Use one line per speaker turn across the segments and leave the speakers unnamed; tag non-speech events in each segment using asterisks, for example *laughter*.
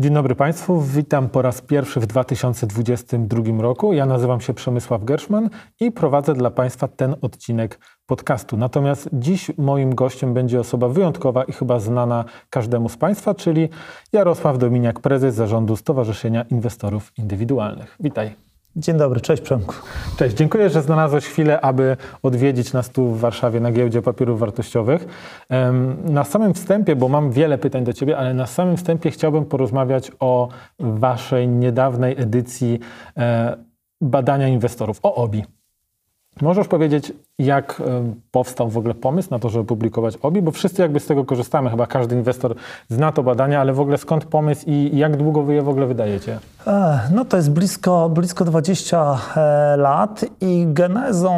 Dzień dobry Państwu, witam po raz pierwszy w 2022 roku. Ja nazywam się Przemysław Gerszman i prowadzę dla Państwa ten odcinek podcastu. Natomiast dziś moim gościem będzie osoba wyjątkowa i chyba znana każdemu z Państwa, czyli Jarosław Dominiak, prezes zarządu Stowarzyszenia Inwestorów Indywidualnych. Witaj.
Dzień dobry, cześć Przemku.
Cześć, dziękuję, że znalazłeś chwilę, aby odwiedzić nas tu w Warszawie na giełdzie papierów wartościowych. Na samym wstępie, bo mam wiele pytań do Ciebie, ale na samym wstępie chciałbym porozmawiać o Waszej niedawnej edycji e, badania inwestorów, o OBI. Możesz powiedzieć, jak powstał w ogóle pomysł na to, żeby publikować OBI? Bo wszyscy jakby z tego korzystamy, chyba każdy inwestor zna to badanie, ale w ogóle skąd pomysł i jak długo wy je w ogóle wydajecie?
E, no to jest blisko, blisko 20 e, lat i genezą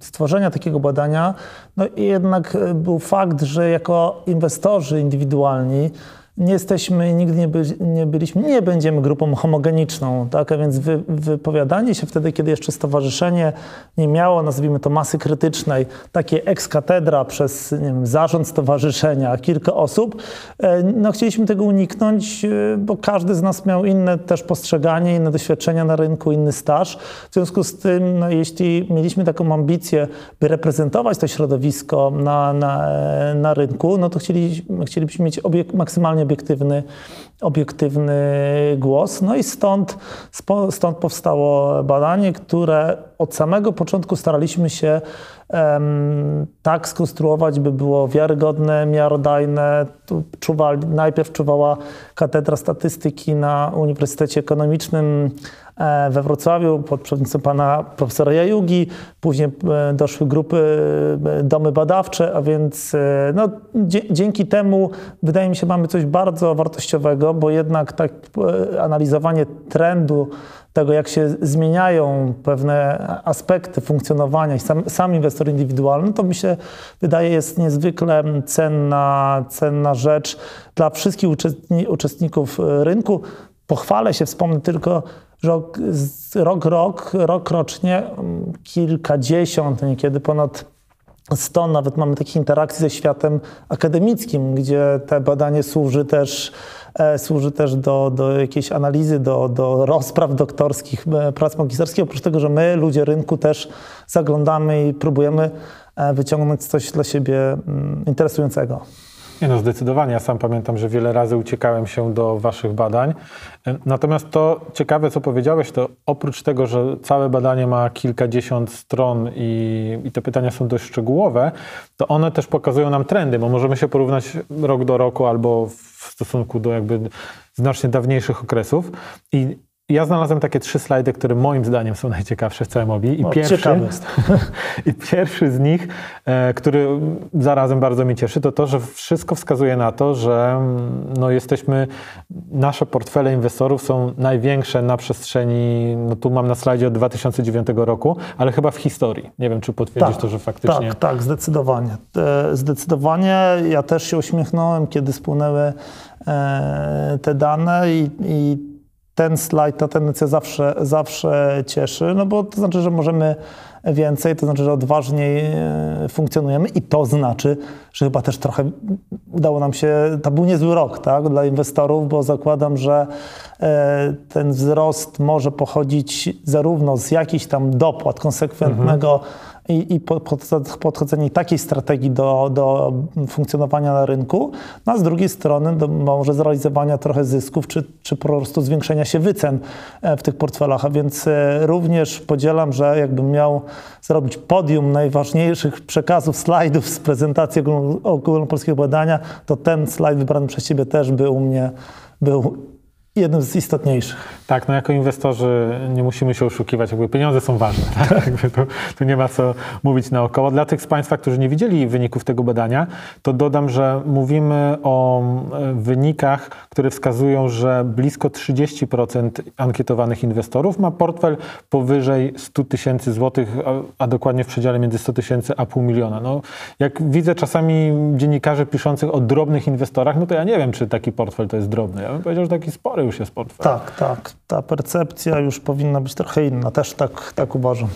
stworzenia takiego badania no jednak był fakt, że jako inwestorzy indywidualni nie jesteśmy, nigdy nie, nie, byliśmy, nie będziemy grupą homogeniczną, tak? A więc wy, wypowiadanie się wtedy, kiedy jeszcze stowarzyszenie nie miało, nazwijmy to, masy krytycznej, takie ex katedra przez nie wiem, zarząd stowarzyszenia, kilka osób, e, no chcieliśmy tego uniknąć, e, bo każdy z nas miał inne też postrzeganie, inne doświadczenia na rynku, inny staż. W związku z tym, no, jeśli mieliśmy taką ambicję, by reprezentować to środowisko na, na, na rynku, no to chcieli, chcielibyśmy mieć obiek, maksymalnie obiektywny, obiektywny głos. No i stąd, stąd powstało badanie, które od samego początku staraliśmy się um, tak skonstruować, by było wiarygodne, miarodajne. Tu czuwali, najpierw czuwała Katedra Statystyki na Uniwersytecie Ekonomicznym we Wrocławiu pod przewodnictwem pana profesora Jajugi, później e, doszły grupy, e, domy badawcze, a więc no, dzięki temu wydaje mi się mamy coś bardzo wartościowego, bo jednak tak analizowanie trendu tego, jak się zmieniają pewne aspekty funkcjonowania i sam, sam inwestor indywidualny, to mi się wydaje jest niezwykle cenna, cenna rzecz dla wszystkich uczestników rynku. Pochwalę się, wspomnę tylko, że rok, rok, rok rocznie kilkadziesiąt, niekiedy ponad 100 nawet mamy takich interakcji ze światem akademickim, gdzie te badanie służy też E, służy też do, do jakiejś analizy, do, do rozpraw doktorskich, e, prac magisterskich. Oprócz tego, że my, ludzie rynku, też zaglądamy i próbujemy e, wyciągnąć coś dla siebie mm, interesującego.
Nie no, zdecydowanie. Ja sam pamiętam, że wiele razy uciekałem się do waszych badań. Natomiast to ciekawe, co powiedziałeś, to oprócz tego, że całe badanie ma kilkadziesiąt stron i, i te pytania są dość szczegółowe, to one też pokazują nam trendy, bo możemy się porównać rok do roku albo w stosunku do jakby znacznie dawniejszych okresów. I ja znalazłem takie trzy slajdy, które moim zdaniem są najciekawsze w całym OBI.
I, o, pierwszy, *laughs*
I pierwszy z nich, e, który zarazem bardzo mnie cieszy, to to, że wszystko wskazuje na to, że mm, no, jesteśmy, nasze portfele inwestorów są największe na przestrzeni, no tu mam na slajdzie od 2009 roku, ale chyba w historii. Nie wiem, czy potwierdzisz
tak,
to, że faktycznie...
Tak, tak, zdecydowanie. E, zdecydowanie. Ja też się uśmiechnąłem, kiedy spłynęły e, te dane i, i ten slajd, ta tendencja zawsze, zawsze cieszy, no bo to znaczy, że możemy więcej, to znaczy, że odważniej e, funkcjonujemy i to znaczy, że chyba też trochę udało nam się, to był niezły rok tak, dla inwestorów, bo zakładam, że e, ten wzrost może pochodzić zarówno z jakichś tam dopłat konsekwentnego mhm i, i podchodzenie takiej strategii do, do funkcjonowania na rynku, no a z drugiej strony do może zrealizowania trochę zysków, czy, czy po prostu zwiększenia się wycen e, w tych portfelach. A więc e, również podzielam, że jakbym miał zrobić podium najważniejszych przekazów, slajdów z prezentacji ogólnopolskiego badania, to ten slajd wybrany przez Ciebie też by u mnie był jednym z istotniejszych.
Tak, no jako inwestorzy nie musimy się oszukiwać, jakby pieniądze są ważne. *laughs* Tak? tu, tu, nie ma co mówić naokoło. Dla tych z Państwa, którzy nie widzieli wyników tego badania, to dodam, że mówimy o e, wynikach, które wskazują, że blisko 30% ankietowanych inwestorów ma portfel powyżej 100 tysięcy złotych, a, a, dokładnie w przedziale między 100 tysięcy a pół miliona. No, jak widzę czasami dziennikarzy piszących o drobnych inwestorach, no to ja nie wiem, czy taki portfel to jest drobny. Ja bym powiedział, że taki spory już jest portfel.
Tak, tak. Ta percepcja już powinna być trochę inna. Też tak, tak uważam.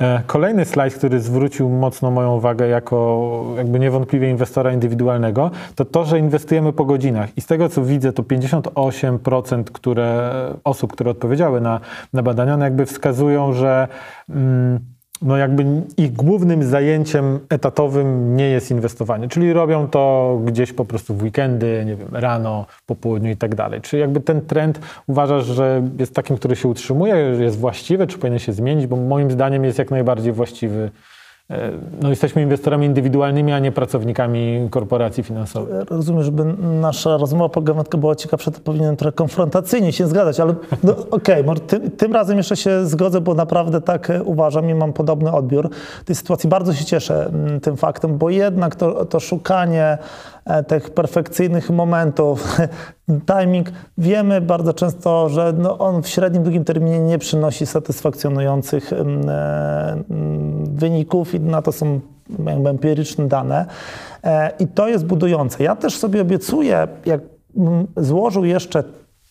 E, kolejny slajd, który zwrócił mocno moją uwagę jako jakby niewątpliwie inwestora indywidualnego, to to, że inwestujemy po godzinach. I z tego, co widzę, to 58% które, osób, które odpowiedziały na, na badania, one jakby wskazują, że mm, no jakby ich głównym zajęciem etatowym nie jest inwestowanie, czyli robią to gdzieś po prostu w weekendy, nie wiem, rano, po południu i tak dalej. Czy jakby ten trend uważasz, że jest takim, który się utrzymuje, jest właściwy, czy powinien się zmienić? Bo moim zdaniem jest jak najbardziej właściwy no, jesteśmy inwestorami indywidualnymi, a nie pracownikami korporacji finansowych.
Rozumiem, żeby nasza rozmowa programowa była ciekawsza, to powinienem trochę konfrontacyjnie się zgadzać, ale no, *laughs* okej, okay, tym, tym, razem jeszcze się zgodzę, bo naprawdę tak e, uważam i mam podobny odbiór. Tej sytuacji bardzo się cieszę mm, tym faktem, bo jednak to, to szukanie E, tych perfekcyjnych momentów. *laughs* Timing, wiemy bardzo często, że no on w średnim, długim terminie nie przynosi satysfakcjonujących e, wyników i na to są empiryczne dane. E, I to jest budujące. Ja też sobie obiecuję, jak złożył jeszcze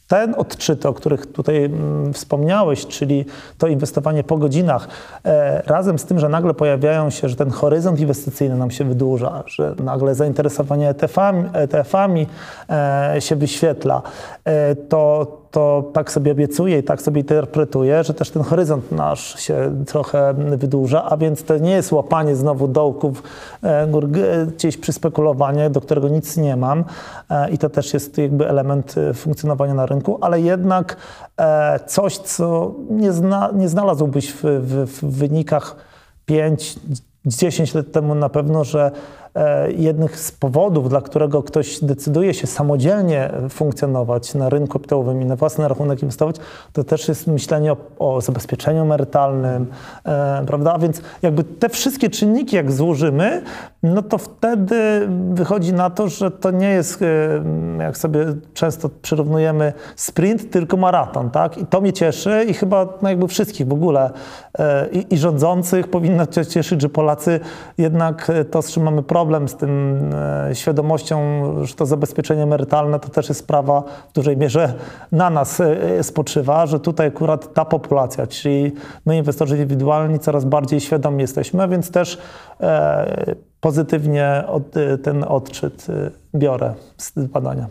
ten odczyt, o których tutaj mm, wspomniałeś, czyli to inwestowanie po godzinach, e, razem z tym, że nagle pojawiają się, że ten horyzont inwestycyjny nam się wydłuża, że nagle zainteresowanie ETF-ami, ETF-ami e, się wyświetla, to to tak sobie obiecuję i tak sobie interpretuję, że też ten horyzont nasz się trochę wydłuża, a więc to nie jest łapanie znowu dołków e, gdzieś przy spekulowaniu, do którego nic nie mam e, i to też jest jakby element e, funkcjonowania na rynku, ale jednak coś, co nie, zna, nie znalazłbyś w, w, w wynikach 5, 10 lat temu na pewno, że jednych z powodów, dla którego ktoś decyduje się samodzielnie funkcjonować na rynku kapitałowym i na własny rachunek inwestować, to też jest myślenie o, o zabezpieczeniu emerytalnym, e, prawda? A więc jakby te wszystkie czynniki, jak złożymy, no to wtedy wychodzi na to, że to nie jest, e, jak sobie często przyrównujemy, sprint, tylko maraton, tak? I to mnie cieszy i chyba no jakby wszystkich w ogóle e, i, i rządzących powinno cieszyć, że Polacy jednak to, z czym mamy problem, problem z tym e, świadomością, że to zabezpieczenie emerytalne to też jest sprawa w dużej mierze na nas e, spoczywa, że tutaj akurat ta populacja, czyli my inwestorzy indywidualni coraz bardziej świadomi jesteśmy, więc też e, pozytywnie ten odczyt biorę z badania.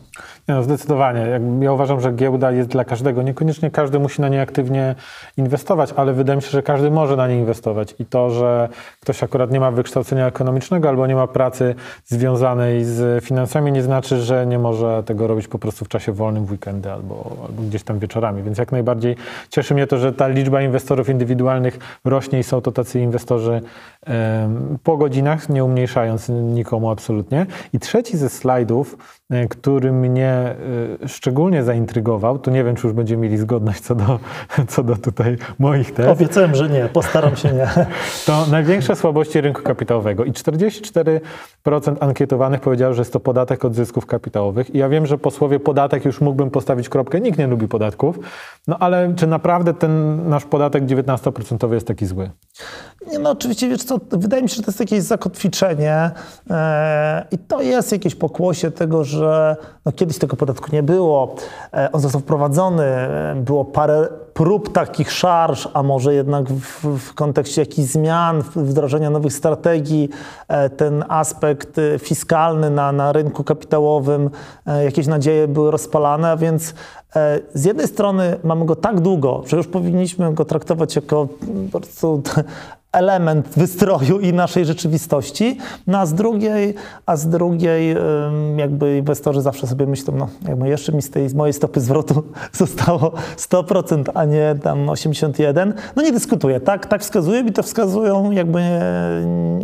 No, zdecydowanie. Ja uważam, że giełda jest dla każdego. Niekoniecznie każdy musi na nie aktywnie inwestować, ale wydaje mi się, że każdy może na nie inwestować. I to, że ktoś akurat nie ma wykształcenia ekonomicznego albo nie ma pracy związanej z finansami, nie znaczy, że nie może tego robić po prostu w czasie wolnym, w weekendy albo, albo gdzieś tam wieczorami. Więc jak najbardziej cieszy mnie to, że ta liczba inwestorów indywidualnych rośnie i są to tacy inwestorzy po godzinach, nie umniejszając nikomu absolutnie. I trzeci ze slajdów, który mnie e, szczególnie zaintrygował, tu nie wiem, czy już będziemy mieli zgodność co do, *laughs* co do tutaj moich tez.
Obiecałem, że nie, postaram się nie. *laughs*
To największe słabości rynku kapitałowego i 44% ankietowanych powiedziało, że jest to podatek od zysków kapitałowych. I ja wiem, że po słowie podatek już mógłbym postawić kropkę, nikt nie lubi podatków, no ale czy naprawdę ten nasz podatek 19% jest taki zły?
Nie, no oczywiście, wiesz co, wydaje mi się, że to jest jakieś zakotwiczenie e, i to jest jakieś pokłosie tego, że no, kiedyś tego podatku nie było, e, on został wprowadzony, e, było parę prób takich szarż, a może jednak w, w kontekście jakichś zmian, wdrożenia nowych strategii, e, ten aspekt fiskalny na, na rynku kapitałowym, jakieś nadzieje były rozpalane, więc z jednej strony mamy go tak długo, że już powinniśmy go traktować jako po prostu element wystroju i naszej rzeczywistości, no a z drugiej, a z drugiej jakby inwestorzy zawsze sobie myślą, no jakby jeszcze mi z tej z mojej stopy zwrotu *laughs* zostało 100%, a nie tam 81. No nie dyskutuję, tak, tak wskazuję i to wskazują jakby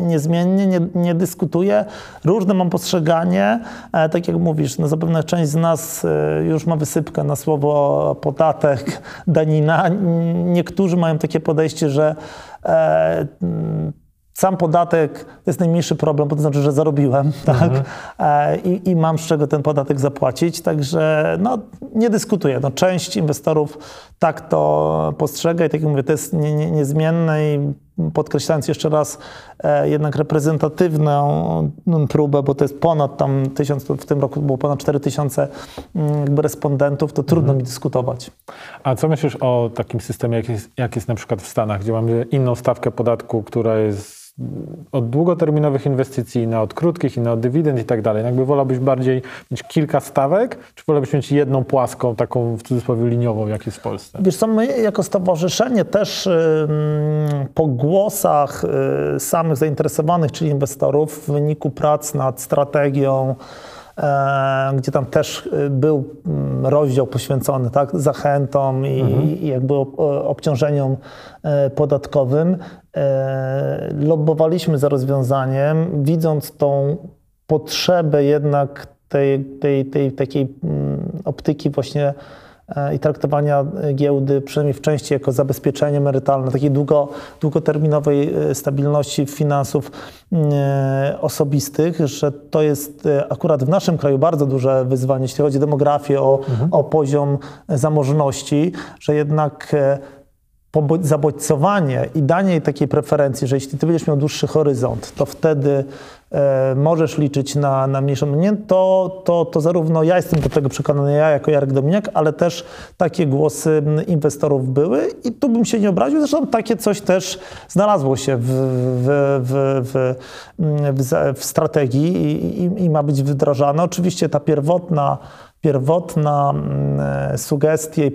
niezmiennie, nie, nie dyskutuję. Różne mam postrzeganie, e, tak jak mówisz, no zapewne część z nas e, już ma wysypkę na słowo podatek, danina. Niektórzy mają takie podejście, że sam podatek to jest najmniejszy problem, bo to znaczy, że zarobiłem, *laughs* tak? Mhm. E, I, I, mam z czego ten podatek zapłacić, także no, nie dyskutuję. No, część inwestorów tak to postrzega i tak jak mówię, to jest nie, nie, niezmienne i podkreślając jeszcze raz e, jednak reprezentatywną mm, próbę, bo to jest ponad tam tysiąc, w tym roku było ponad 4 tysiące mm, jakby respondentów, to trudno mi dyskutować.
A co myślisz o takim systemie, jak jest, jak jest na przykład w Stanach, gdzie mamy inną stawkę podatku, która jest od długoterminowych inwestycji na od krótkich i na od dywidend i tak dalej. Jakby wolałbyś bardziej mieć kilka stawek, czy wolałbyś mieć jedną płaską, taką w cudzysłowie liniową, jak jest w Polsce?
Wiesz co, my jako stowarzyszenie też po głosach y, samych zainteresowanych, czyli inwestorów, w wyniku prac nad strategią, gdzie tam też y, był mm, rozdział poświęcony tak, zachętom i, i jakby o- obciążeniom e, podatkowym. E, Lobbowaliśmy za rozwiązaniem, widząc tą potrzebę jednak tej, tej, tej takiej mm, optyki właśnie e, i traktowania e, giełdy, przynajmniej w części jako zabezpieczenie emerytalne, takiej długo, długoterminowej e, stabilności finansów e, osobistych, że to jest e, akurat w naszym kraju bardzo duże wyzwanie, jeśli chodzi o demografię, o, o poziom zamożności, że jednak e, zabodźcowanie i danie jej takiej preferencji, że jeśli ty będziesz miał dłuższy horyzont, to wtedy e, możesz liczyć na, na mniejszą mnie, to, to, to zarówno ja jestem do tego przekonany, ja jako Jarek Dominiak, ale też takie głosy inwestorów były i tu bym się nie obraził, zresztą takie coś też znalazło się w, w, w, w, w strategii i, i, i ma być wdrażane. Oczywiście ta pierwotna pierwotna mm, e, sugestie i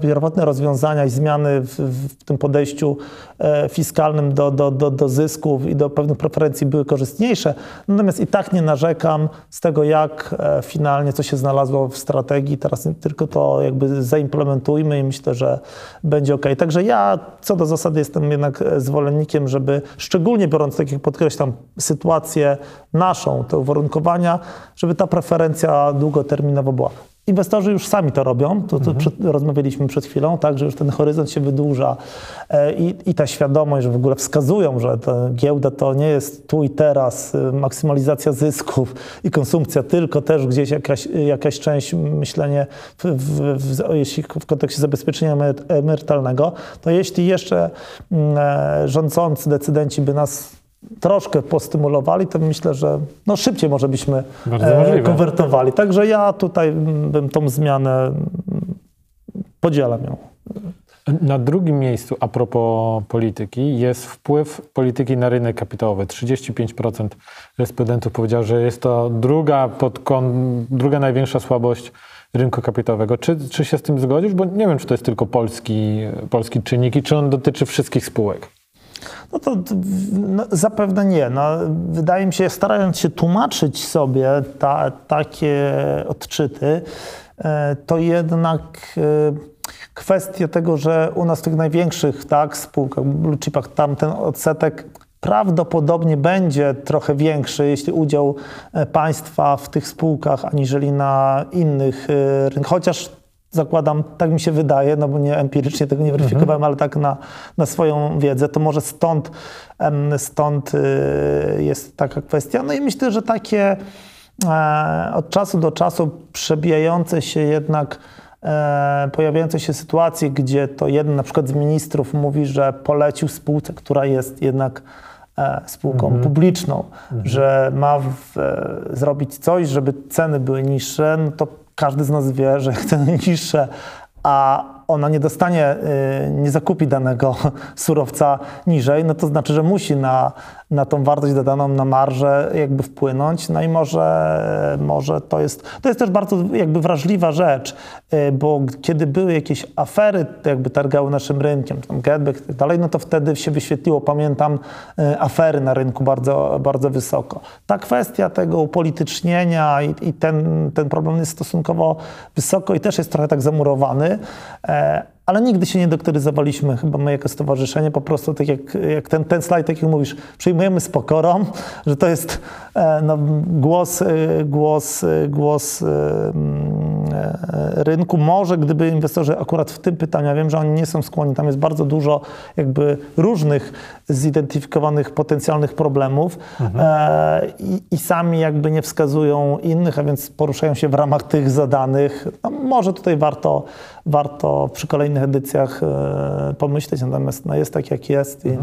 pierwotne rozwiązania i zmiany w, w tym podejściu e, fiskalnym do, do, do, do zysków i do pewnych preferencji były korzystniejsze. Natomiast i tak nie narzekam z tego, jak e, finalnie co się znalazło w strategii. Teraz tylko to jakby zaimplementujmy i myślę, że będzie ok. Także ja co do zasady jestem jednak zwolennikiem, żeby szczególnie biorąc, tak jak podkreślam, sytuację naszą, te uwarunkowania, żeby ta preferencja długoterminowa była. Inwestorzy już sami to robią, to, to przed, rozmawialiśmy przed chwilą, tak, że już ten horyzont się wydłuża e, i, i ta świadomość, że w ogóle wskazują, że ta giełda to nie jest tu i teraz e, maksymalizacja zysków i konsumpcja, tylko też gdzieś jakaś, jakaś część myślenie, w, w, w, jeśli w kontekście zabezpieczenia emery- emerytalnego, to jeśli jeszcze mm, e, rządzący decydenci by nas troszkę postymulowali, to myślę, że no szybciej może byśmy e, konwertowali. Także ja tutaj bym tą zmianę podzielam ją.
Na drugim miejscu, a propos polityki, jest wpływ polityki na rynek kapitałowy. 35% respondentów powiedział, że jest to druga, pod kon, druga największa słabość rynku kapitałowego. Czy, czy się z tym zgodzisz? Bo nie wiem, czy to jest tylko polski, polski czynnik i czy on dotyczy wszystkich spółek.
No to no, zapewne nie. No, wydaje mi się, starając się tłumaczyć sobie ta, takie odczyty, e, to jednak e, kwestia tego, że u nas w tych największych tak, spółkach, blue chipach, tam ten odsetek prawdopodobnie będzie trochę większy, jeśli udział e, państwa w tych spółkach, aniżeli na innych rynkach. Chociaż zakładam, tak mi się wydaje, no bo nie empirycznie tego nie weryfikowałem, ale tak na, na swoją wiedzę, to może stąd, stąd y, jest taka kwestia. No i myślę, że takie e, od czasu do czasu przebijające się jednak e, pojawiające się sytuacje, gdzie to jeden na przykład z ministrów mówi, że polecił spółce, która jest jednak e, spółką publiczną, że ma w, zrobić coś, żeby ceny były niższe, no to każdy z nas wie, że jak ceny niższe, a ona nie dostanie, y, nie zakupi danego *laughs* surowca niżej, no to znaczy, że musi na, na tą wartość dodaną, na marżę jakby wpłynąć. No i może, może to jest, to jest też bardzo jakby wrażliwa rzecz, y, bo kiedy były jakieś afery, jakby targały naszym rynkiem, tam Getback i tak dalej, no to wtedy się wyświetliło, pamiętam, y, afery na rynku bardzo, bardzo wysoko. Ta kwestia tego upolitycznienia i, i ten, ten problem jest stosunkowo wysoko i też jest trochę tak zamurowany. Ale nigdy się nie doktoryzowaliśmy, chyba my jako stowarzyszenie, po prostu tak jak, jak ten, ten slajd, tak jak mówisz, przyjmujemy z pokorą, *laughs* że to jest e, no, głos, e, głos, e, głos e, mm, rynku. Może gdyby inwestorzy akurat w tym pytaniu, ja wiem, że oni nie są skłonni, tam jest bardzo dużo jakby różnych zidentyfikowanych potencjalnych problemów e, i, i sami jakby nie wskazują innych, a więc poruszają się w ramach tych zadanych. No, może tutaj warto, warto przy kolejnych edycjach e, pomyśleć, natomiast no, jest tak jak jest. I,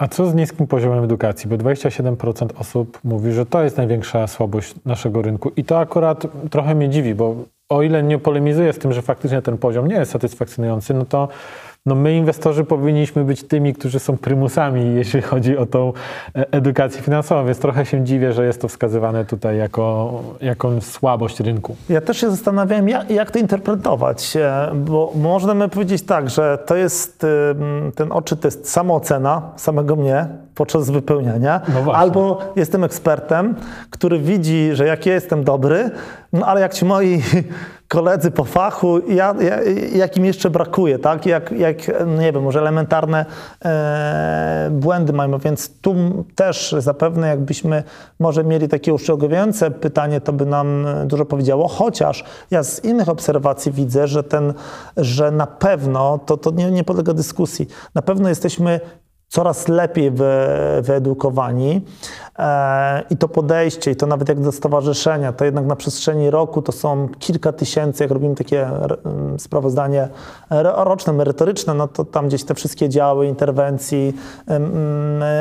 A co z niskim poziomem edukacji? Bo 27% osób mówi, że to jest największa słabość naszego rynku. I to akurat trochę mnie dziwi, bo o ile nie polemizuję z tym, że faktycznie ten poziom nie jest satysfakcjonujący, no to no my inwestorzy powinniśmy być tymi, którzy są prymusami, jeśli chodzi o tą e, edukację finansową, więc trochę się dziwię, że jest to wskazywane tutaj jako, jako słabość rynku.
Ja też się zastanawiałem, jak, jak to interpretować, e, bo możemy powiedzieć tak, że to jest ten oczy, to jest samoocena samego mnie podczas wypełniania,
No
albo jestem ekspertem, który widzi, że jak ja jestem dobry, no ale jak ci moi koledzy po fachu, ja, ja, jak im jeszcze brakuje, tak? Jak, jak nie wiem, może elementarne e, błędy mają, więc tu też zapewne jakbyśmy może mieli takie uszczegółowiające pytanie, to by nam dużo powiedziało, chociaż ja z innych obserwacji widzę, że ten, że na pewno, to, to nie, nie podlega dyskusji, na pewno jesteśmy coraz lepiej wy, wyedukowani e, i to podejście, i to nawet jak do stowarzyszenia, to jednak na przestrzeni roku to są kilka tysięcy, jak robimy takie r, sprawozdanie roczne, merytoryczne, no to tam gdzieś te wszystkie działy interwencji,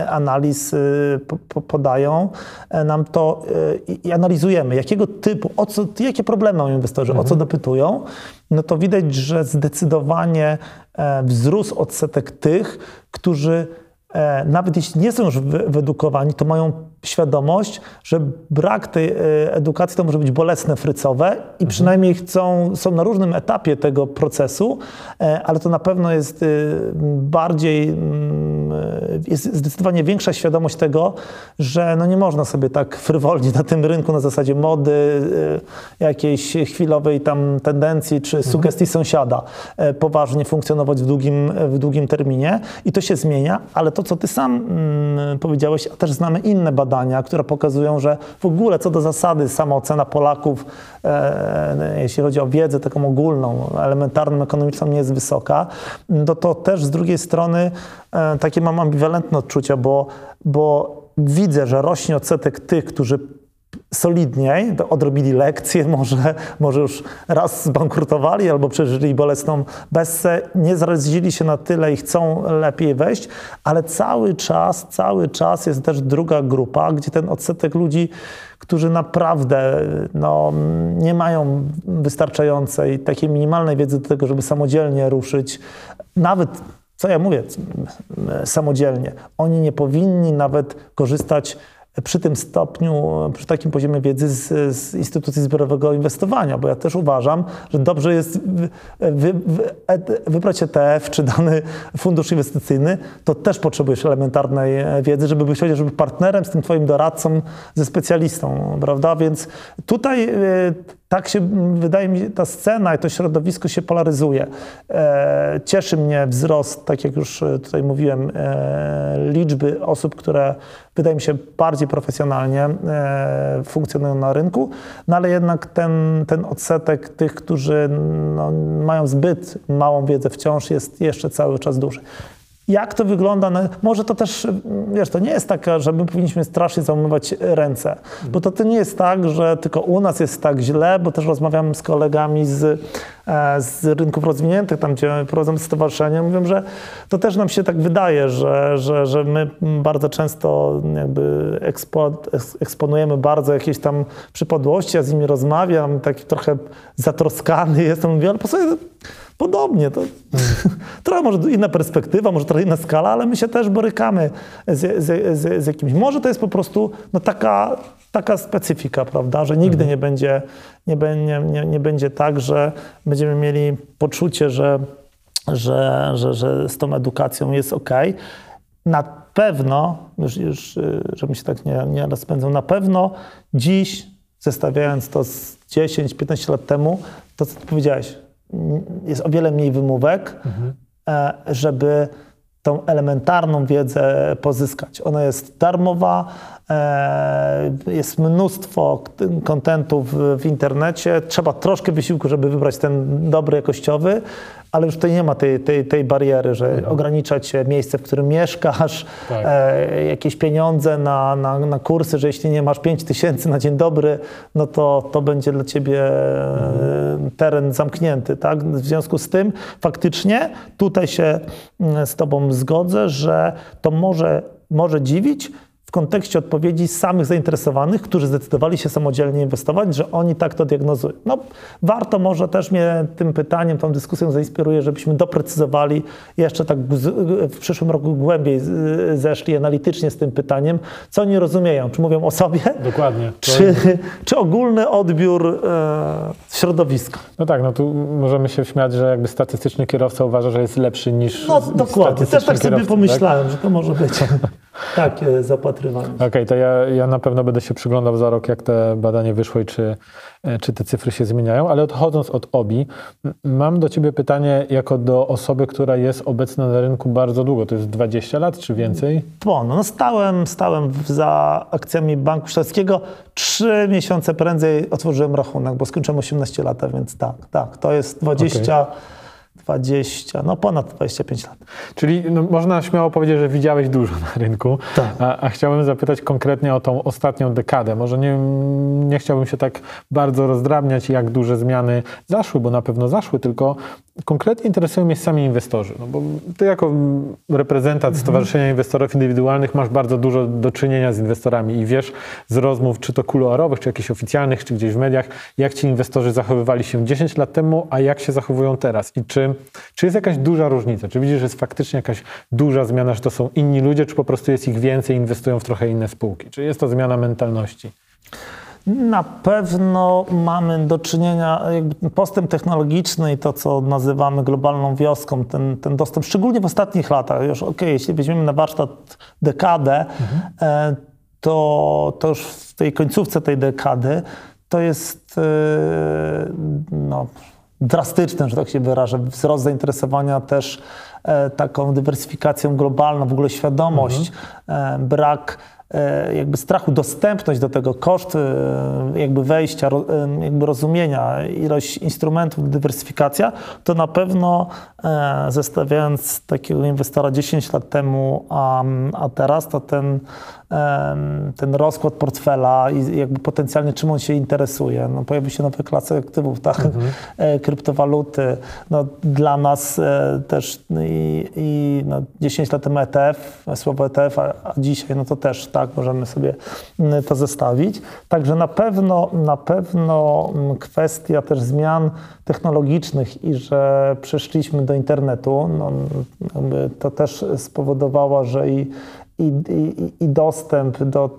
analiz y, po, podają e, nam to y, i analizujemy, jakiego typu, o co, jakie problemy mają inwestorzy, mhm. o co mhm. dopytują, no to widać, że zdecydowanie e, wzrósł odsetek tych, którzy e, nawet jeśli nie są już wyedukowani, to mają świadomość, że brak tej e, edukacji to może być bolesne, frycowe i mhm. przynajmniej chcą, są na różnym etapie tego procesu, ale to na pewno jest bardziej, mm, jest zdecydowanie większa świadomość tego, że no nie można sobie tak frywolnie na tym rynku na zasadzie mody, jakiejś chwilowej tam tendencji czy mhm. sugestii sąsiada poważnie funkcjonować w długim, w długim terminie i to się zmienia, ale to, co ty sam mm, powiedziałeś, a też znamy inne badania, badania, które pokazują, że w ogóle co do zasady sama ocena Polaków, e, jeśli chodzi o wiedzę taką ogólną, elementarną, ekonomiczną, nie jest wysoka, no to też z drugiej strony e, takie mam ambiwalentne odczucia, bo, bo widzę, że rośnie odsetek tych, którzy solidniej, odrobili lekcje, *laughs* może, może już raz zbankrutowali albo przeżyli bolesną bessę, nie zrazili się na tyle i chcą lepiej wejść, ale cały czas, cały czas jest też druga grupa, gdzie ten odsetek ludzi, którzy naprawdę no, nie mają wystarczającej, takiej minimalnej wiedzy do tego, żeby samodzielnie ruszyć, nawet co ja mówię, samodzielnie. Oni nie powinni nawet korzystać przy tym stopniu, przy takim poziomie wiedzy z, z instytucji zbiorowego inwestowania, bo ja też uważam, że dobrze jest wy, wy, wybrać ETF czy dany fundusz inwestycyjny, to też potrzebujesz elementarnej wiedzy, żeby być chociażby partnerem z tym twoim doradcą, ze specjalistą, prawda? Więc tutaj y, tak się, wydaje mi ta scena i to środowisko się polaryzuje. E, cieszy mnie wzrost, tak jak już tutaj mówiłem, e, liczby osób, które wydaje mi się bardziej profesjonalnie e, funkcjonują na rynku, no ale jednak ten, ten odsetek tych, którzy no, mają zbyt małą wiedzę wciąż jest jeszcze cały czas duży. Jak to wygląda? No, może to też, wiesz, to nie jest tak, że my powinniśmy strasznie załamywać ręce, bo to, to nie jest tak, że tylko u nas jest tak źle, bo też rozmawiam z kolegami z, z rynków rozwiniętych, tam gdzie prowadzą stowarzyszenia, mówią, że to też nam się tak wydaje, że, że, że my bardzo często jakby ekspo, eksponujemy bardzo jakieś tam przypadłości, ja z nimi rozmawiam, taki trochę zatroskany jestem, mówię, ale po sobie Podobnie, to *laughs* trochę może inna perspektywa, może trochę inna skala, ale my się też borykamy z, z, z, z jakimś. Może to jest po prostu no, taka, taka specyfika, prawda, że nigdy mhm. nie, będzie, nie, nie, nie, będzie tak, że będziemy mieli poczucie, że, że, że, że z tą edukacją jest ok. Na pewno, już, już żebym się tak nie, nie rozpędzał, na pewno dziś, zestawiając to z 10-15 lat temu, to co ty powiedziałeś, jest o wiele mniej wymówek, mhm. żeby tą elementarną wiedzę pozyskać. Ona jest darmowa, E, jest mnóstwo kontentu w, w internecie. Trzeba troszkę wysiłku, żeby wybrać ten dobry, jakościowy, ale już tutaj nie ma tej, tej, tej bariery, że
Mhm.
ogranicza cię miejsce, w którym mieszkasz,
Tak.
e, jakieś pieniądze na, na, na kursy, że jeśli nie masz 5 tysięcy na dzień dobry, no to, to będzie dla ciebie e, teren zamknięty. Tak? W związku z tym faktycznie tutaj się mm, z tobą zgodzę, że to może, może dziwić, w kontekście odpowiedzi samych zainteresowanych, którzy zdecydowali się samodzielnie inwestować, że oni tak to diagnozują. No, warto może też mnie tym pytaniem, tą dyskusją zainspiruje, żebyśmy doprecyzowali jeszcze tak w przyszłym roku głębiej zeszli analitycznie z tym pytaniem, co oni rozumieją, czy mówią o sobie,
Dokładnie.
Czy, czy ogólny odbiór e, środowiska.
No tak, no tu możemy się śmiać, że jakby statystyczny kierowca uważa, że jest lepszy niż
No dokładnie, też tak sobie
kierowca,
pomyślałem, że to może być *laughs* takie zapatrywanie.
Okej, to ja, ja na pewno będę się przyglądał za rok, jak te badanie wyszło i czy, e, czy te cyfry się zmieniają. Ale odchodząc od OBI, mam do Ciebie pytanie jako do osoby, która jest obecna na rynku bardzo długo. To jest 20 lat czy więcej?
Po, no stałem, stałem w- za akcjami Banku Śląskiego. Trzy miesiące prędzej otworzyłem rachunek, bo skończyłem 18 lat, a więc tak, tak, to jest 20, 20, no ponad 25 lat.
Czyli no, można śmiało powiedzieć, że widziałeś dużo na rynku.
Tak.
A, a chciałbym zapytać konkretnie o tą ostatnią dekadę. Może nie, nie chciałbym się tak bardzo rozdrabniać, jak duże zmiany zaszły, bo na pewno zaszły, tylko konkretnie interesują mnie sami inwestorzy. No bo ty jako reprezentant Stowarzyszenia Inwestorów Indywidualnych masz bardzo dużo do czynienia z inwestorami i wiesz z rozmów, czy to kuluarowych, czy jakichś oficjalnych, czy gdzieś w mediach, jak ci inwestorzy zachowywali się 10 lat temu, a jak się zachowują teraz. I czy, czy jest jakaś duża różnica? Czy widzisz, że jest faktycznie jakaś duża zmiana, że to są inni ludzie, czy po prostu jest ich więcej, inwestują w trochę inne spółki? Czy jest to zmiana mentalności?
Na pewno mamy do czynienia, jakby postęp technologiczny i to, co nazywamy globalną wioską, ten, ten dostęp, szczególnie w ostatnich latach, już okej, jeśli weźmiemy na warsztat dekadę, e, to, to już w tej końcówce tej dekady to jest e, no, drastyczne, że tak się wyrażę, wzrost zainteresowania też e, taką dywersyfikacją globalną, w ogóle świadomość, e, brak jakby strachu, dostępność do tego, koszt e, jakby wejścia, e, jakby rozumienia, ilość instrumentów, dywersyfikacja, to na pewno e, zestawiając takiego inwestora 10 lat temu, a, a teraz, to ten, ten rozkład portfela i jakby potencjalnie czym on się interesuje. No, pojawi się nowe klasy aktywów, tak? *laughs* E, kryptowaluty. No, dla nas e, też i, i no, 10 lat temu ETF, słowo ETF, a, a dzisiaj no to też tak, możemy sobie to zestawić. Także na pewno, na pewno kwestia też zmian technologicznych i że przeszliśmy do internetu, no, to też spowodowało, że i i, i, dostęp do,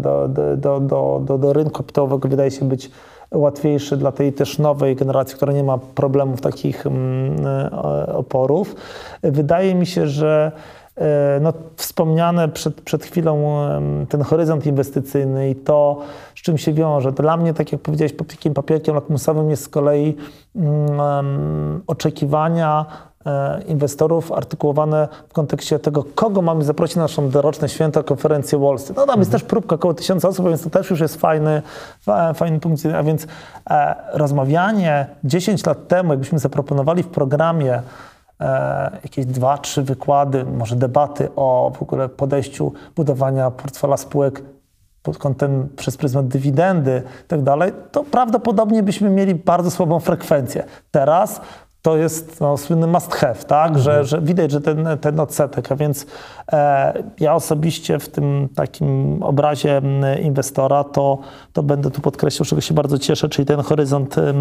do, do, do, do, do, rynku kapitałowego wydaje się być łatwiejszy dla tej też nowej generacji, która nie ma problemów takich e, oporów. Wydaje mi się, że e, no, wspomniane przed, przed chwilą ten horyzont inwestycyjny i to, z czym się wiąże. Dla mnie, tak jak powiedziałeś, takim papierkiem lakmusowym jest z kolei em, oczekiwania inwestorów artykułowane w kontekście tego, kogo mamy zaprosić na naszą doroczne święto, konferencję Wall Street. No tam jest też próbka około tysiąca osób, więc to też już jest fajny, fa- fajny punkt. A więc e, rozmawianie 10 lat temu, jakbyśmy zaproponowali w programie e, jakieś dwa, trzy wykłady, może debaty o w ogóle podejściu budowania portfela spółek pod kątem przez pryzmat dywidendy i tak dalej, to prawdopodobnie byśmy mieli bardzo słabą frekwencję. Teraz to jest no, słynny must have, tak? Że, że widać, że ten, ten odsetek, a więc e, ja osobiście w tym takim obrazie inwestora to, to będę tu podkreślał, czego się bardzo cieszę, czyli ten horyzont m,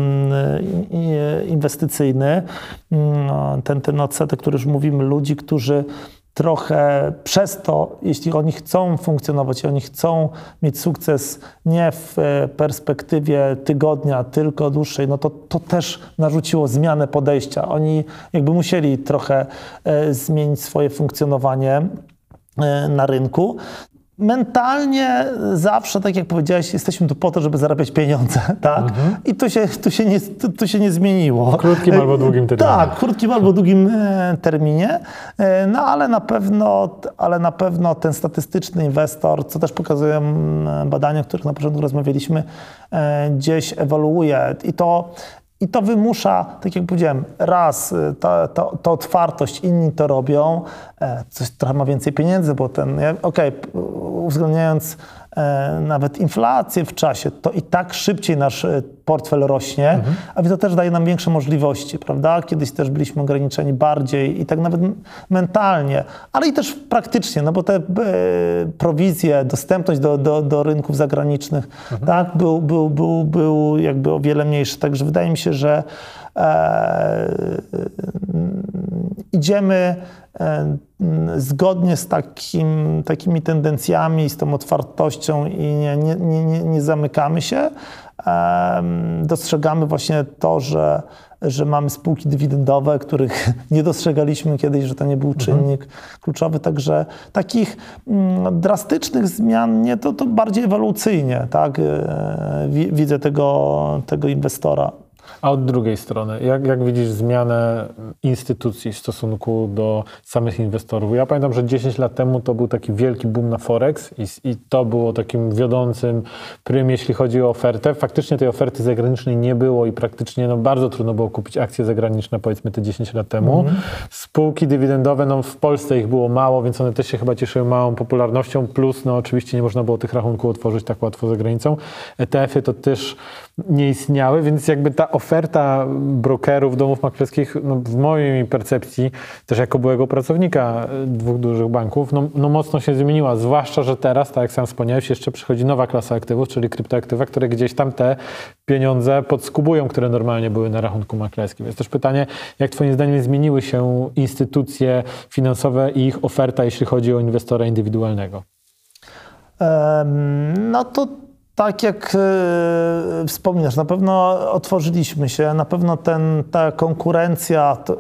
inwestycyjny, m, ten, ten odsetek, który już mówimy, ludzi, którzy trochę przez to, jeśli oni chcą funkcjonować oni chcą mieć sukces nie w e, perspektywie tygodnia, tylko dłuższej, no to to też narzuciło zmianę podejścia. Oni jakby musieli trochę e, zmienić swoje funkcjonowanie e, na rynku. Mentalnie zawsze, tak jak powiedziałeś, jesteśmy tu po to, żeby zarabiać pieniądze, *laughs* tak? I to się, to, się nie, to, to się nie zmieniło.
W krótkim albo długim terminie.
Tak, w krótkim albo długim e, terminie, E, no ale na pewno, ale na pewno ten statystyczny inwestor, co też pokazują mm, badania, o których na początku rozmawialiśmy, e, gdzieś ewoluuje i to i to wymusza, tak jak powiedziałem, raz, y, ta, ta, ta otwartość, inni to robią, e, coś trochę ma więcej pieniędzy, bo ten, okej, p- uwzględniając nawet inflację w czasie, to i tak szybciej nasz e, portfel rośnie, a więc to też daje nam większe możliwości, prawda? Kiedyś też byliśmy ograniczeni bardziej i tak nawet mentalnie, ale i też praktycznie, no bo te e, prowizje, dostępność do, do, do rynków zagranicznych, tak, był, był, był, był jakby o wiele mniejszy. Także wydaje mi się, że e, idziemy e, zgodnie z takim, takimi tendencjami, z tą otwartością i nie, nie, nie, nie, zamykamy się. Em, Dostrzegamy właśnie to, że, że mamy spółki dywidendowe, których *laughs* nie dostrzegaliśmy kiedyś, że to nie był czynnik kluczowy. Także takich mm, drastycznych zmian nie, to, to bardziej ewolucyjnie tak? e, wi- widzę tego, tego inwestora.
A od drugiej strony, jak, jak widzisz zmianę instytucji w stosunku do samych inwestorów? Ja pamiętam, że 10 lat temu to był taki wielki boom na Forex i, i to było takim wiodącym prym, jeśli chodzi o ofertę. Faktycznie tej oferty zagranicznej nie było i praktycznie no, bardzo trudno było kupić akcje zagraniczne, powiedzmy te 10 lat temu. Spółki dywidendowe, no w Polsce ich było mało, więc one też się chyba cieszyły małą popularnością, plus no oczywiście nie można było tych rachunków otworzyć tak łatwo za granicą. ETF-y to też nie istniały, więc jakby ta oferta brokerów, domów maklerskich, no w mojej percepcji, też jako byłego pracownika y, dwóch dużych banków, no, no mocno się zmieniła, zwłaszcza, że teraz, tak jak sam wspomniałeś, jeszcze przychodzi nowa klasa aktywów, czyli kryptoaktywa, które gdzieś tam te pieniądze podskubują, które normalnie były na rachunku maklerskim. Jest też pytanie, jak twoim zdaniem zmieniły się instytucje finansowe i ich oferta, jeśli chodzi o inwestora indywidualnego?
No to tak jak e, wspominasz, na pewno otworzyliśmy się, na pewno ten, ta konkurencja, to, e,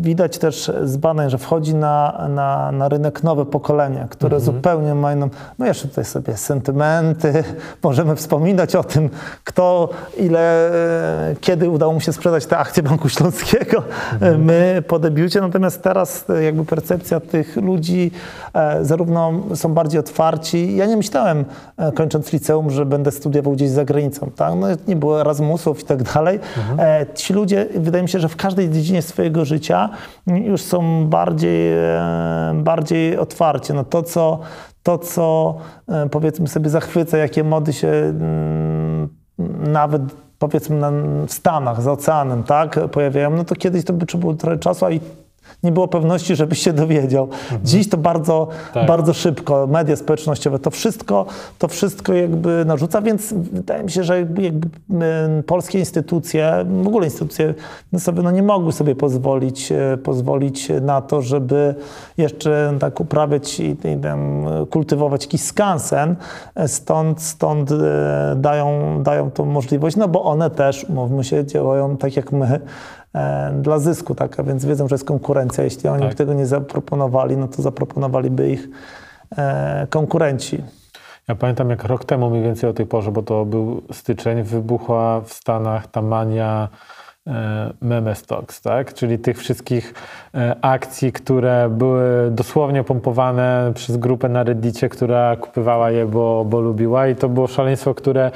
widać też z badań, że wchodzi na, na, na rynek nowe pokolenie, które zupełnie mają, no jeszcze tutaj sobie sentymenty, *laughs* możemy wspominać o tym, kto, ile, e, kiedy udało mu się sprzedać te akcje Banku Śląskiego, e, my po debiucie, natomiast teraz e, jakby percepcja tych ludzi zarówno są bardziej otwarci. Ja nie myślałem, kończąc liceum, że będę studiował gdzieś za granicą, tak? No, nie było Erasmusów i tak dalej. E, Ci ludzie, wydaje mi się, że w każdej dziedzinie swojego życia już są bardziej, e, bardziej otwarci. No to, co, to, co e, powiedzmy sobie zachwyca, jakie mody się mm, nawet powiedzmy na, w Stanach, za oceanem, tak, pojawiają, no to kiedyś to by trzeba było trochę czasu, a i nie było pewności, żebyś się dowiedział. Dziś to bardzo,
Tak.
bardzo szybko, media społecznościowe, to wszystko, to wszystko jakby narzuca, więc wydaje mi się, że jakby, polskie instytucje, w ogóle instytucje no sobie no nie mogły sobie pozwolić, e, pozwolić na to, żeby jeszcze tak uprawiać i, i tam kultywować jakiś skansen, stąd, stąd e, dają, dają tą możliwość, no bo one też, mówmy się, działają tak jak my, dla zysku, tak, a więc wiedzą, że jest konkurencja. Jeśli oni
Tak.
tego nie zaproponowali, no to zaproponowaliby ich e, konkurenci.
Ja pamiętam, jak rok temu mniej więcej o tej porze, bo to był styczeń, wybuchła w Stanach ta mania e, meme stocks, tak? Czyli tych wszystkich e, akcji, które były dosłownie pompowane przez grupę na Reddicie, która kupywała je, bo, bo lubiła i to było szaleństwo, które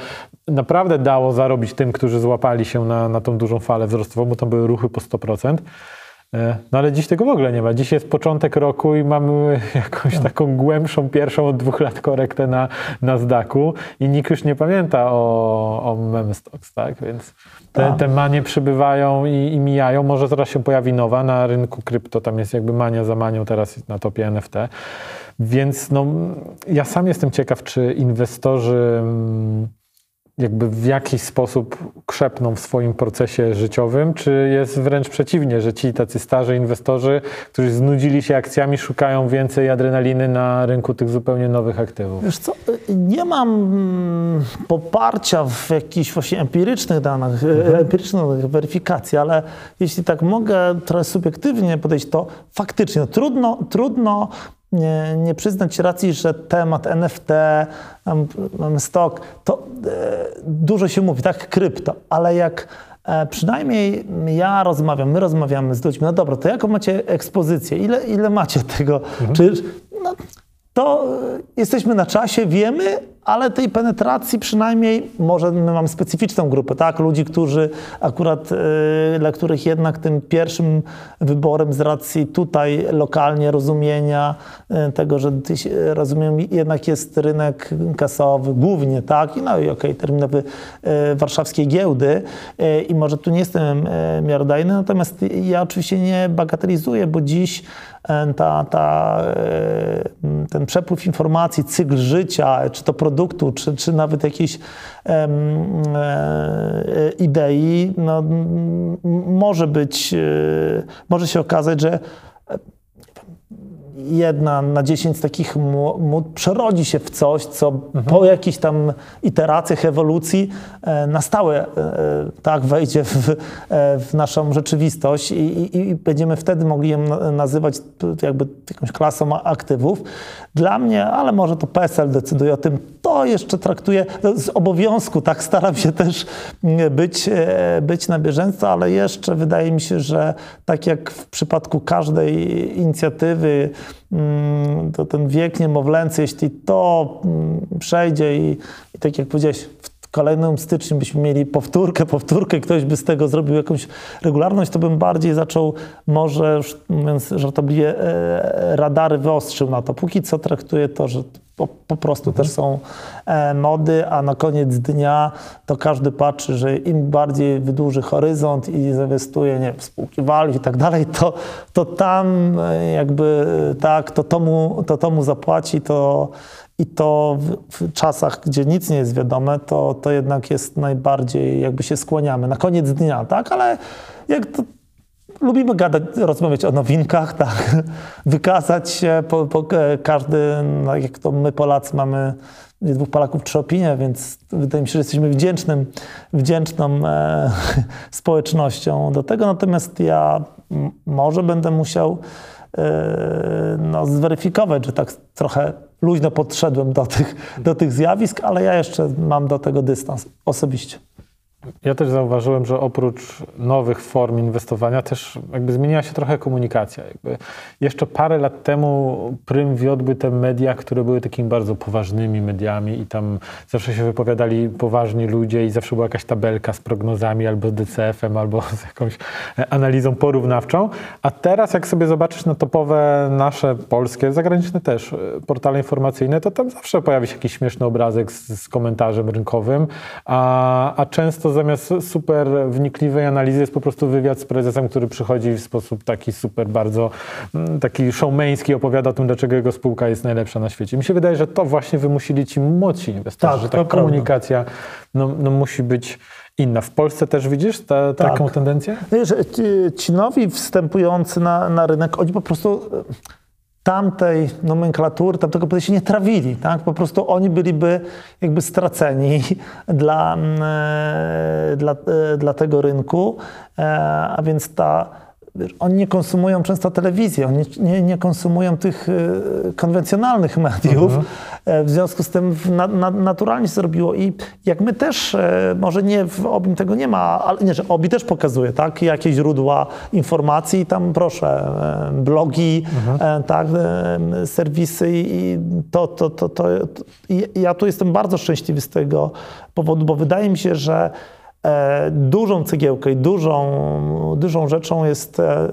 naprawdę dało zarobić tym, którzy złapali się na, na tą dużą falę wzrostową, bo to były ruchy po 100%. E, No ale dziś tego w ogóle nie ma. Dziś jest początek roku i mamy *laughs* jakąś taką głębszą, pierwszą od dwóch lat korektę na, na zdaku i nikt już nie pamięta o, o meme stocks, tak? Więc te,
Tak.
te manie przybywają i, i mijają. Może zaraz się pojawi nowa na rynku krypto, tam jest jakby mania za manią, teraz jest na topie NFT. Więc no, ja sam jestem ciekaw, czy inwestorzy mm, jakby w jakiś sposób krzepną w swoim procesie życiowym, czy jest wręcz przeciwnie, że ci tacy starzy inwestorzy, którzy znudzili się akcjami, szukają więcej adrenaliny na rynku tych zupełnie nowych aktywów?
Wiesz co, nie mam poparcia w jakichś właśnie empirycznych danych, mhm. empirycznych weryfikacji, ale jeśli tak mogę trochę subiektywnie podejść, to faktycznie no, trudno, trudno nie, nie przyznać racji, że temat NFT, stok, to e, dużo się mówi, tak, krypto, ale jak e, przynajmniej ja rozmawiam, my rozmawiamy z ludźmi, no dobra, to jaką macie ekspozycję, ile, ile macie tego, czy, no, to e, jesteśmy na czasie, wiemy, ale tej penetracji przynajmniej, może my mamy specyficzną grupę, tak? Ludzi, którzy akurat, y, dla których jednak tym pierwszym wyborem z racji tutaj lokalnie rozumienia y, tego, że rozumiem, jednak jest rynek kasowy głównie, tak? I no i okej, okay, terminowy y, warszawskiej giełdy i może tu nie jestem miarodajny, natomiast ja oczywiście nie bagatelizuję, bo dziś ta, ta, ten przepływ informacji, cykl życia, czy to produktu, czy, czy nawet jakiejś em, e, idei, no, może być, e, może się okazać, że jedna na dziesięć takich mód przerodzi się w coś, co po jakichś tam iteracjach ewolucji e, na stałe e, tak wejdzie w, e, w naszą rzeczywistość i, i, i będziemy wtedy mogli ją na- nazywać jakby jakąś klasą aktywów. Dla mnie, ale może to PESEL decyduje o tym, to jeszcze traktuję z obowiązku, tak staram się też mm, być, e, być na bieżąco, ale jeszcze wydaje mi się, że tak jak w przypadku każdej inicjatywy, mm, to ten wiek niemowlęcy, jeśli to mm, przejdzie i, i tak jak powiedziałeś, w kolejnym styczniu byśmy mieli powtórkę, powtórkę, ktoś by z tego zrobił jakąś regularność, to bym bardziej zaczął, może mówiąc żartobliwie, e, radary wyostrzył na to. Póki co traktuję to, że po, po prostu też są e, mody, a na koniec dnia to każdy patrzy, że im bardziej wydłuży horyzont i zainwestuje nie, w spółki value i tak dalej, to, to tam e, jakby tak, to tomu, to tomu zapłaci, to i to w, w czasach, gdzie nic nie jest wiadome, to, to jednak jest najbardziej, jakby się skłaniamy na koniec dnia, tak? Ale jak to, lubimy gadać, rozmawiać o nowinkach, *laughs* tak? Wykazać się, po, po, każdy, no jak to my Polacy mamy dwóch Polaków, trzy opinie, więc wydaje mi się, że jesteśmy wdzięcznym, wdzięczną e, *laughs* społecznością do tego. Natomiast ja może będę musiał e, no, zweryfikować, że tak trochę luźno podszedłem do tych, do tych zjawisk, ale ja jeszcze mam do tego dystans osobiście.
Ja też zauważyłem, że oprócz nowych form inwestowania też jakby zmieniła się trochę komunikacja. Jakby jeszcze parę lat temu prym wiodły te media, które były takimi bardzo poważnymi mediami i tam zawsze się wypowiadali poważni ludzie i zawsze była jakaś tabelka z prognozami albo z DCF-em, albo *laughs* z jakąś e, analizą porównawczą. A teraz jak sobie zobaczysz na topowe nasze polskie, zagraniczne też e, portale informacyjne, to tam zawsze pojawi się jakiś śmieszny obrazek z, z komentarzem rynkowym, a, a często zamiast super wnikliwej analizy jest po prostu wywiad z prezesem, który przychodzi w sposób taki super bardzo mm, taki showmeński, opowiada o tym, dlaczego jego spółka jest najlepsza na świecie. Mi się wydaje, że to właśnie wymusili ci młodsi inwestorzy,
Tak,
że ta komunikacja no, no, musi być inna. W Polsce też widzisz ta,
Tak.
taką tendencję?
Wiesz, ci, ci nowi wstępujący na, na rynek, oni po prostu tamtej nomenklatury, tamtego podejścia nie trawili, tak? Po prostu oni byliby jakby straceni *laughs* dla, mm, e, dla, e, dla tego rynku, e, a więc ta wiesz, oni nie konsumują często telewizji, oni nie, nie konsumują tych e, konwencjonalnych mediów. E, W związku z tym na, na, naturalnie się zrobiło i jak my też, e, może nie w OBIM tego nie ma, ale nie, że OBI też pokazuje, tak, jakie źródła informacji tam proszę, blogi, e, tak, serwisy i to, to, to, to, to ja tu jestem bardzo szczęśliwy z tego powodu, bo wydaje mi się, że dużą cegiełką i dużą, dużą rzeczą jest e,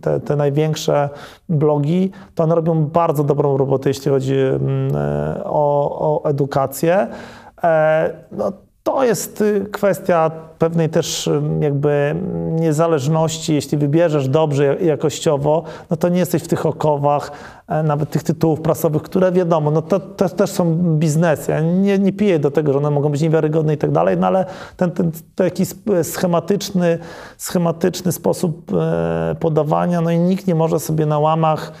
te, te największe blogi. To one robią bardzo dobrą robotę, jeśli chodzi mm, e, o, o edukację. E, No, to jest y, kwestia pewnej też jakby niezależności. Jeśli wybierzesz dobrze ja- jakościowo, no to nie jesteś w tych okowach, e, nawet tych tytułów prasowych, które wiadomo, no to, to też są biznesy. Ja nie, nie piję do tego, że one mogą być niewiarygodne i tak dalej, no ale ten, ten taki sp- schematyczny, schematyczny sposób e, podawania, no i nikt nie może sobie na łamach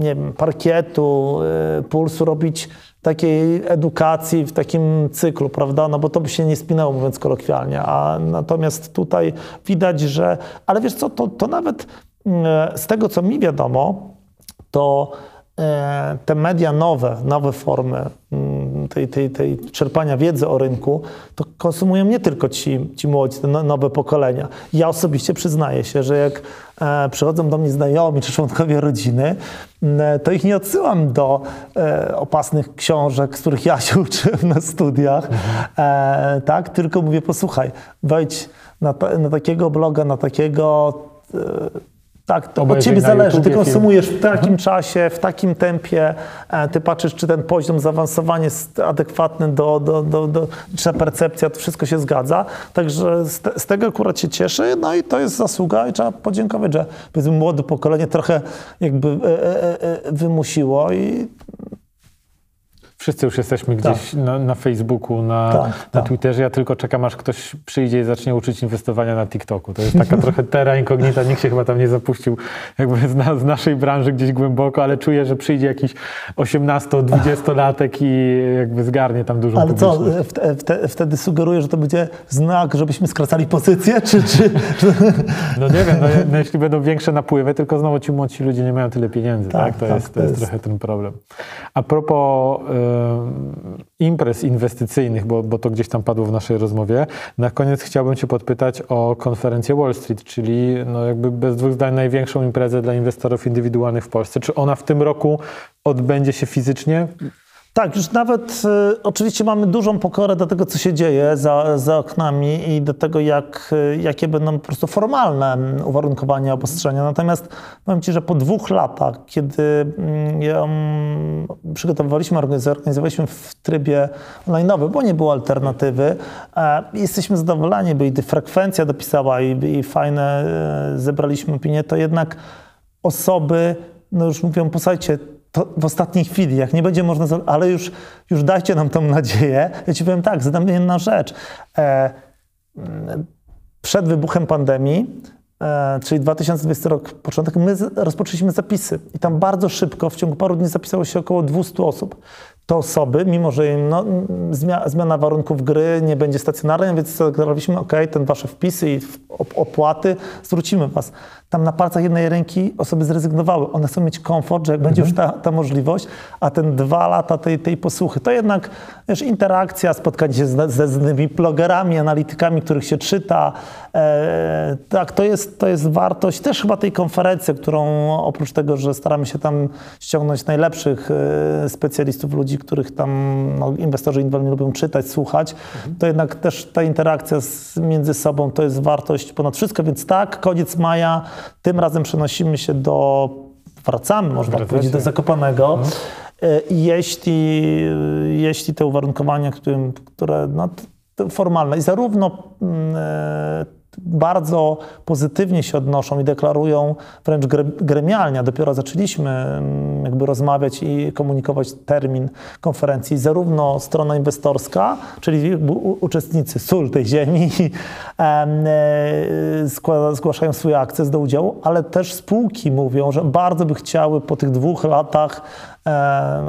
nie wiem, parkietu, e, pulsu robić takiej edukacji w takim cyklu, prawda? No bo to by się nie spinało, mówiąc kolokwialnie. A natomiast tutaj widać, że. Ale wiesz co, to, to nawet mm, z tego, co mi wiadomo, to e, te media nowe, nowe formy mm, tej, tej, tej czerpania wiedzy o rynku, to konsumują nie tylko ci, ci młodzi, te no- nowe pokolenia. Ja osobiście przyznaję się, że jak e, przychodzą do mnie znajomi czy członkowie rodziny, m, to ich nie odsyłam do e, opasnych książek, z których ja się *laughs* uczyłem na studiach, e, tak? tylko mówię, posłuchaj, wejdź na, ta, na takiego bloga, na takiego e, tak, to od ciebie zależy. Ty
YouTubie film.
konsumujesz w takim czasie, w takim tempie, e, ty patrzysz, czy ten poziom zaawansowania jest adekwatny do, do, do, do czy ta percepcja, to wszystko się zgadza. Także z, te, z tego akurat się cieszę, no i to jest zasługa i trzeba podziękować, że powiedzmy młode pokolenie trochę jakby e, e, e, wymusiło i
Wszyscy już jesteśmy gdzieś na, na Facebooku, na,
Tak,
na
tak.
Twitterze. Ja tylko czekam, aż ktoś przyjdzie i zacznie uczyć inwestowania na TikToku. To jest taka trochę terra incognita. Nikt się chyba tam nie zapuścił jakby z, na, z naszej branży gdzieś głęboko, ale czuję, że przyjdzie jakiś 18-20-latek i jakby zgarnie tam dużą
ale co, wte, wtedy sugeruję, że to będzie znak, żebyśmy skracali pozycję, czy, czy,
No nie wiem, no, no, jeśli będą większe napływy, tylko znowu ci młodsi ludzie nie mają tyle pieniędzy, tak?
Tak,
To,
tak,
jest, to
to
jest trochę ten problem. A propos y, imprez inwestycyjnych, bo, bo to gdzieś tam padło w naszej rozmowie, na koniec chciałbym cię podpytać o konferencję Wall Street, czyli no jakby bez dwóch zdań największą imprezę dla inwestorów indywidualnych w Polsce. Czy ona w tym roku odbędzie się fizycznie?
Tak, już nawet e, oczywiście mamy dużą pokorę do tego, co się dzieje za, za oknami i do tego, jak, e, jakie będą po prostu formalne mm, uwarunkowania obostrzenia. Natomiast powiem Ci, że po dwóch latach, kiedy mm, ją przygotowywaliśmy, organiz- zorganizowaliśmy w trybie online'owym, bo nie było alternatywy, e, jesteśmy zadowoleni, bo i frekwencja dopisała i, i fajne zebraliśmy opinie, to jednak osoby, no już mówią, posłuchajcie, to w ostatniej chwili, jak nie będzie można, ale już, już dajcie nam tą nadzieję. Ja ci powiem tak, zadam jedna rzecz. E, przed wybuchem pandemii, e, czyli 2020 rok, początek, my rozpoczęliśmy zapisy i tam bardzo szybko, w ciągu paru dni zapisało się około 200 osób. To osoby, mimo że im no, zmia, zmiana warunków gry nie będzie stacjonarna, więc zadeklarowaliśmy, ok, ten wasze wpisy i opłaty, zwrócimy was. Tam na palcach jednej ręki osoby zrezygnowały. One chcą mieć komfort, że jak będzie już ta, ta możliwość, a ten dwa lata tej, tej posłuchy, to jednak wiesz, interakcja, spotkanie się z, ze znanymi blogerami, analitykami, których się czyta. E, tak, to jest, to jest wartość też chyba tej konferencji, którą oprócz tego, że staramy się tam ściągnąć najlepszych e, specjalistów, ludzi, których tam no, inwestorzy indywidualni lubią czytać, słuchać, to jednak też ta interakcja z, między sobą to jest wartość ponad wszystko, więc tak, koniec maja, tym razem przenosimy się do, wracamy, można
Wracacie.
powiedzieć, do Zakopanego. E, I jeśli, jeśli te uwarunkowania, którym, które no, formalne i zarówno e, bardzo pozytywnie się odnoszą i deklarują wręcz gre- gremialnie, dopiero zaczęliśmy mm, jakby rozmawiać i komunikować termin konferencji, zarówno strona inwestorska, czyli uczestnicy sól tej ziemi *laughs* em, e, zgłaszają swój akces do udziału, ale też spółki mówią, że bardzo by chciały po tych dwóch latach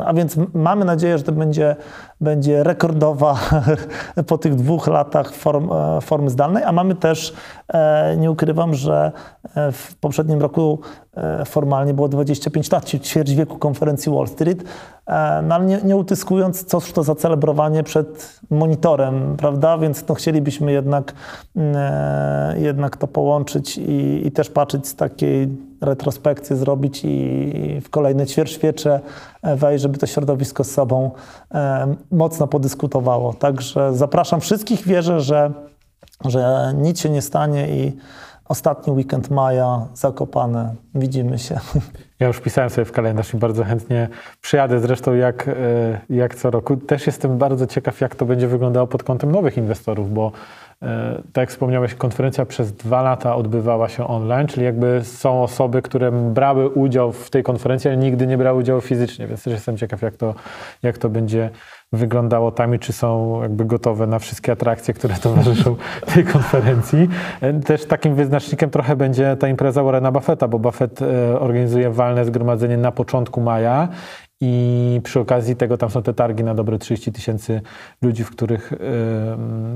A więc mamy nadzieję, że to będzie, będzie rekordowa *laughs* po tych dwóch latach form, e, formy zdalnej, a mamy też, e, nie ukrywam, że e, w poprzednim roku e, formalnie było 25 lat, czyli ćwierć wieku konferencji Wall Street, e, no ale nie, nie utyskując, cóż to za celebrowanie przed monitorem, prawda? Więc no, chcielibyśmy jednak, mm, e, jednak to połączyć i, i też patrzeć z takiej retrospekcję zrobić i w kolejne ćwierćwiecze e, wejść, żeby to środowisko z sobą e, mocno podyskutowało. Także zapraszam wszystkich, wierzę, że, że nic się nie stanie i ostatni weekend maja zakopane. Widzimy się. *laughs*
Ja już pisałem sobie w kalendarz i bardzo chętnie przyjadę. Zresztą jak, e, jak co roku. Też jestem bardzo ciekaw, jak to będzie wyglądało pod kątem nowych inwestorów, bo tak jak wspomniałeś, konferencja przez dwa lata odbywała się online, czyli jakby są osoby, które brały udział w tej konferencji, ale nigdy nie brały udziału fizycznie, więc też jestem ciekaw, jak to, jak to będzie wyglądało tam i czy są jakby gotowe na wszystkie atrakcje, które towarzyszą *laughs* tej konferencji. E, Też takim wyznacznikiem trochę będzie ta impreza Warrena Buffetta, bo Buffett e, organizuje walne zgromadzenie na początku maja I przy okazji tego tam są te targi na dobre 30 tysięcy ludzi, w których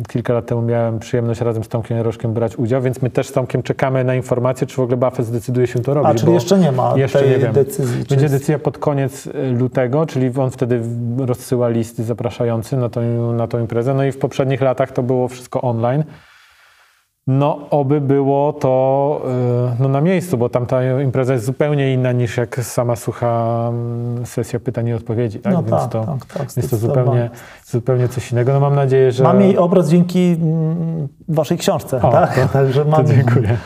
kilka lat temu miałem przyjemność razem z Tomkiem Jaroszkiem brać udział, więc my też z Tomkiem czekamy na informacje, czy w ogóle Buffett zdecyduje się to robić.
A, czyli jeszcze nie ma
jeszcze
tej
nie wiem.
decyzji.
Będzie
jest-
decyzja pod koniec y, lutego, czyli on wtedy rozsyła listy zapraszający na tą, na tą imprezę. No i w poprzednich latach to było wszystko online. No, oby było to y, no, na miejscu, bo tam ta impreza jest zupełnie inna niż jak sama sucha mm, sesja pytań i odpowiedzi. Tak?
No
Więc
tak,
to
tak, tak,
jest to zupełnie, zupełnie coś innego. No mam nadzieję, że...
Mam jej obraz dzięki mm, waszej książce,
O,
tak?
to- *laughs*
Także mam,
dziękuję.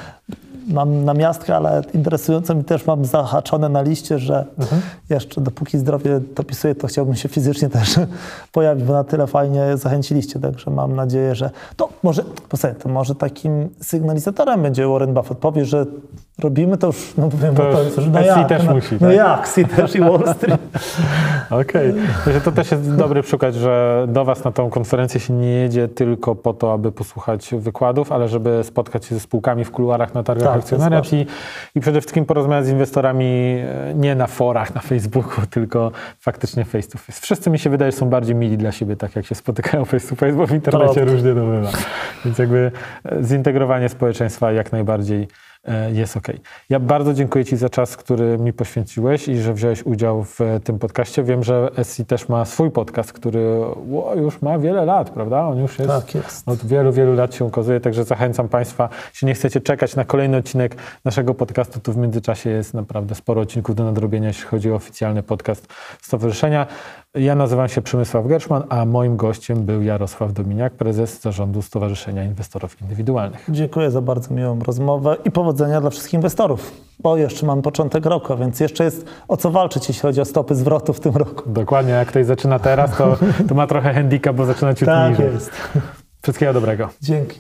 Mam namiastkę, ale interesująco mi też mam zahaczone na liście, że
Mhm.
jeszcze dopóki zdrowie dopisuję, to chciałbym się fizycznie też *laughs* pojawić, bo na tyle fajnie zachęciliście, także mam nadzieję, że to może, posłuchaj, to może takim sygnalizatorem będzie Warren Buffett. Powie, że robimy to już, no powiem,
To
to
już
już, no jak,
też
no,
musi,
no
tak?
jak, SC też i Wall Street. *laughs*
Okej. Także To też jest dobry przykład, że do Was na tą konferencję się nie jedzie tylko po to, aby posłuchać wykładów, ale żeby spotkać się ze spółkami w kuluarach na targach
Tak, to
akcjonariat i, i przede wszystkim porozmawiać z inwestorami e, nie na forach, na Facebooku, *laughs* tylko faktycznie face to face. Wszyscy mi się wydaje, że są bardziej mili dla siebie, tak jak się spotykają face to face, bo w internecie
Prawda.
różnie to bywa. Więc jakby e, zintegrowanie społeczeństwa jak najbardziej jest ok. Ja bardzo dziękuję Ci za czas, który mi poświęciłeś i że wziąłeś udział w e, tym podcaście. Wiem, że SC też ma swój podcast, który już ma wiele lat, prawda? On już jest,
Tak jest.
od wielu, wielu lat się ukazuje, także zachęcam Państwa, jeśli nie chcecie czekać na kolejny odcinek naszego podcastu, to w międzyczasie jest naprawdę sporo odcinków do nadrobienia, jeśli chodzi o oficjalny podcast Stowarzyszenia. Ja nazywam się Przemysław Gerszman, a moim gościem był Jarosław Dominiak, prezes zarządu Stowarzyszenia Inwestorów Indywidualnych.
Dziękuję za bardzo miłą rozmowę i powodzenia dla wszystkich inwestorów, bo jeszcze mam początek roku, więc jeszcze jest o co walczyć, jeśli chodzi o stopy zwrotu w tym roku.
Dokładnie, jak ktoś zaczyna teraz, to, to ma trochę handicap, bo zaczyna ciut
Tak
niżej.
jest.
Wszystkiego dobrego.
Dzięki.